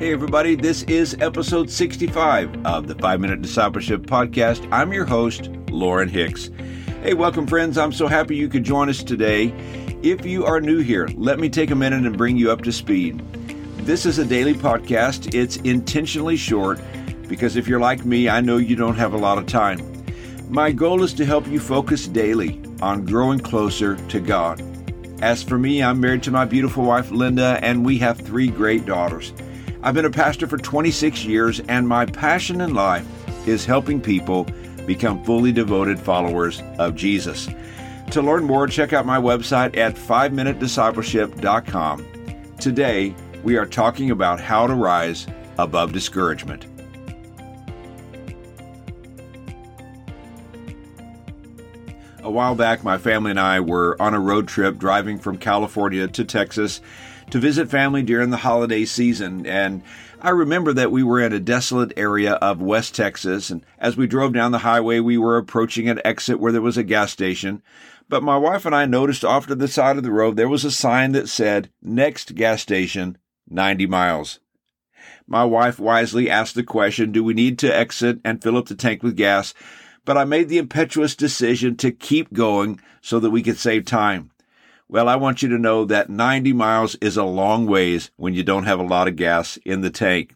Hey, everybody, this is episode 65 of the 5 Minute Discipleship Podcast. I'm your host, Lauren Hicks. Hey, welcome, friends. I'm so happy you could join us today. If you are new here, let me take a minute and bring you up to speed. This is a daily podcast. It's intentionally short because if you're like me, I know you don't have a lot of time. My goal is to help you focus daily on growing closer to God. As for me, I'm married to my beautiful wife, Linda, and we have three great daughters. I've been a pastor for 26 years, and my passion in life is helping people become fully devoted followers of Jesus. To learn more, check out my website at 5minutediscipleship.com. Today, we are talking about how to rise above discouragement. A while back, my family and I were on a road trip driving from California to Texas to visit family during the holiday season. And I remember that we were in a desolate area of West Texas. And as we drove down the highway, we were approaching an exit where there was a gas station. But my wife and I noticed off to the side of the road there was a sign that said, Next gas station, 90 miles. My wife wisely asked the question, Do we need to exit and fill up the tank with gas? But I made the impetuous decision to keep going so that we could save time. Well, I want you to know that 90 miles is a long ways when you don't have a lot of gas in the tank.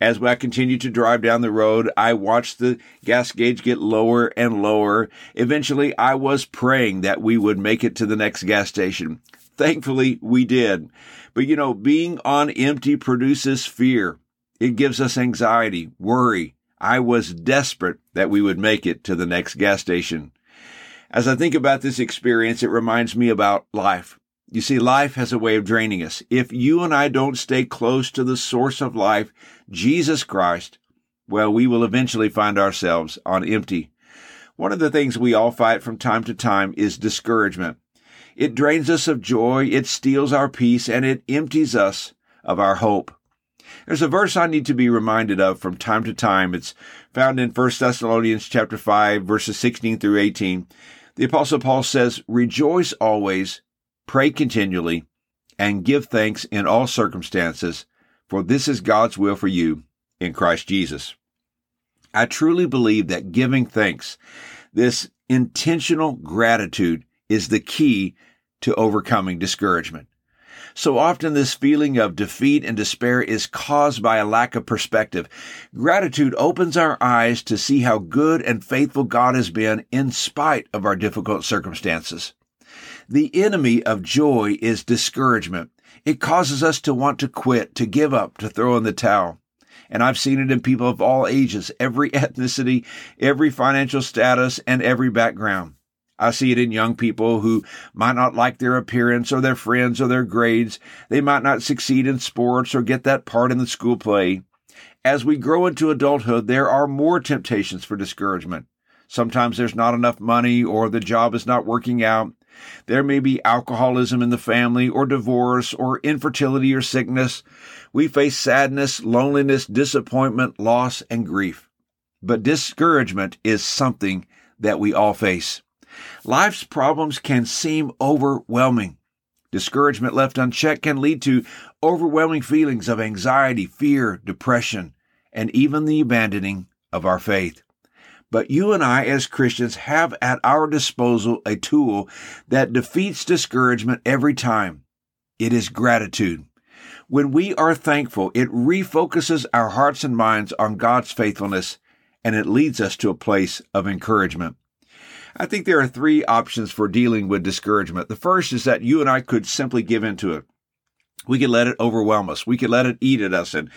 As I continued to drive down the road, I watched the gas gauge get lower and lower. Eventually, I was praying that we would make it to the next gas station. Thankfully, we did. But you know, being on empty produces fear. It gives us anxiety, worry. I was desperate that we would make it to the next gas station. As I think about this experience, it reminds me about life. You see, life has a way of draining us. If you and I don't stay close to the source of life, Jesus Christ, well, we will eventually find ourselves on empty. One of the things we all fight from time to time is discouragement. It drains us of joy, it steals our peace, and it empties us of our hope. There's a verse I need to be reminded of from time to time. It's found in 1 Thessalonians chapter 5 verses 16 through 18. The apostle Paul says, rejoice always, pray continually, and give thanks in all circumstances, for this is God's will for you in Christ Jesus. I truly believe that giving thanks, this intentional gratitude is the key to overcoming discouragement. So often this feeling of defeat and despair is caused by a lack of perspective. Gratitude opens our eyes to see how good and faithful God has been in spite of our difficult circumstances. The enemy of joy is discouragement. It causes us to want to quit, to give up, to throw in the towel. And I've seen it in people of all ages, every ethnicity, every financial status, and every background. I see it in young people who might not like their appearance or their friends or their grades. They might not succeed in sports or get that part in the school play. As we grow into adulthood, there are more temptations for discouragement. Sometimes there's not enough money or the job is not working out. There may be alcoholism in the family or divorce or infertility or sickness. We face sadness, loneliness, disappointment, loss, and grief. But discouragement is something that we all face. Life's problems can seem overwhelming. Discouragement left unchecked can lead to overwhelming feelings of anxiety, fear, depression, and even the abandoning of our faith. But you and I, as Christians, have at our disposal a tool that defeats discouragement every time. It is gratitude. When we are thankful, it refocuses our hearts and minds on God's faithfulness, and it leads us to a place of encouragement. I think there are three options for dealing with discouragement. The first is that you and I could simply give into it. We could let it overwhelm us. We could let it eat at us and,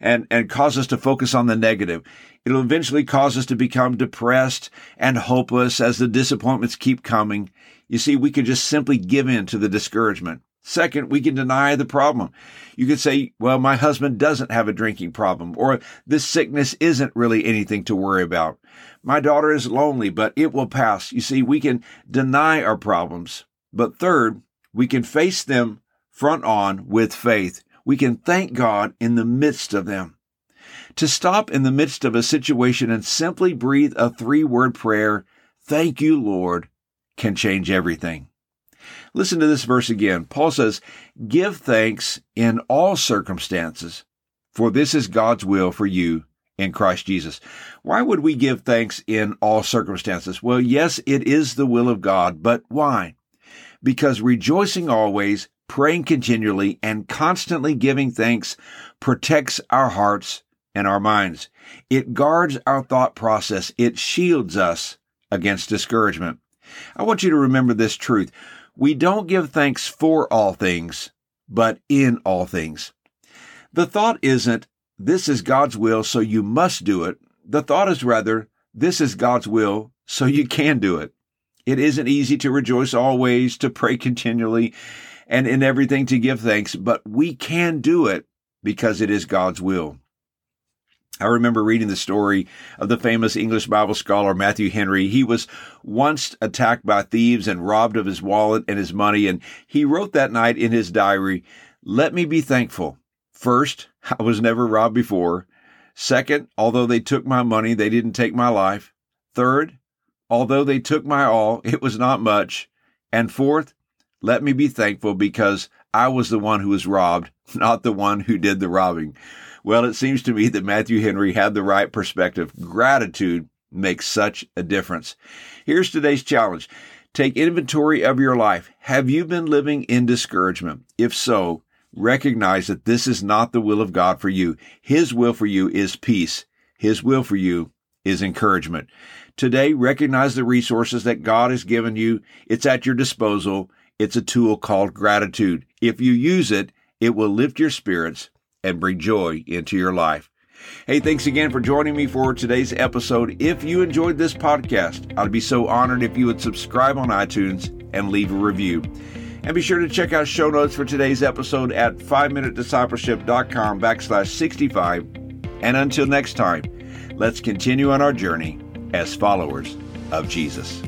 and, and cause us to focus on the negative. It'll eventually cause us to become depressed and hopeless as the disappointments keep coming. You see, we could just simply give in to the discouragement. Second, we can deny the problem. You could say, well, my husband doesn't have a drinking problem, or this sickness isn't really anything to worry about. My daughter is lonely, but it will pass. You see, we can deny our problems. But third, we can face them front on with faith. We can thank God in the midst of them. To stop in the midst of a situation and simply breathe a three word prayer, thank you, Lord, can change everything. Listen to this verse again. Paul says, Give thanks in all circumstances, for this is God's will for you in Christ Jesus. Why would we give thanks in all circumstances? Well, yes, it is the will of God, but why? Because rejoicing always, praying continually, and constantly giving thanks protects our hearts and our minds. It guards our thought process. It shields us against discouragement. I want you to remember this truth. We don't give thanks for all things, but in all things. The thought isn't, this is God's will, so you must do it. The thought is rather, this is God's will, so you can do it. It isn't easy to rejoice always, to pray continually, and in everything to give thanks, but we can do it because it is God's will. I remember reading the story of the famous English Bible scholar Matthew Henry. He was once attacked by thieves and robbed of his wallet and his money, and he wrote that night in his diary, Let me be thankful. First, I was never robbed before. Second, although they took my money, they didn't take my life. Third, although they took my all, it was not much. And fourth, let me be thankful because I was the one who was robbed, not the one who did the robbing. Well, it seems to me that Matthew Henry had the right perspective. Gratitude makes such a difference. Here's today's challenge. Take inventory of your life. Have you been living in discouragement? If so, recognize that this is not the will of God for you. His will for you is peace. His will for you is encouragement. Today, recognize the resources that God has given you. It's at your disposal. It's a tool called gratitude. If you use it, it will lift your spirits and bring joy into your life. Hey, thanks again for joining me for today's episode. If you enjoyed this podcast, I'd be so honored if you would subscribe on iTunes and leave a review. And be sure to check out show notes for today's episode at 5minutediscipleship.com backslash 65. And until next time, let's continue on our journey as followers of Jesus.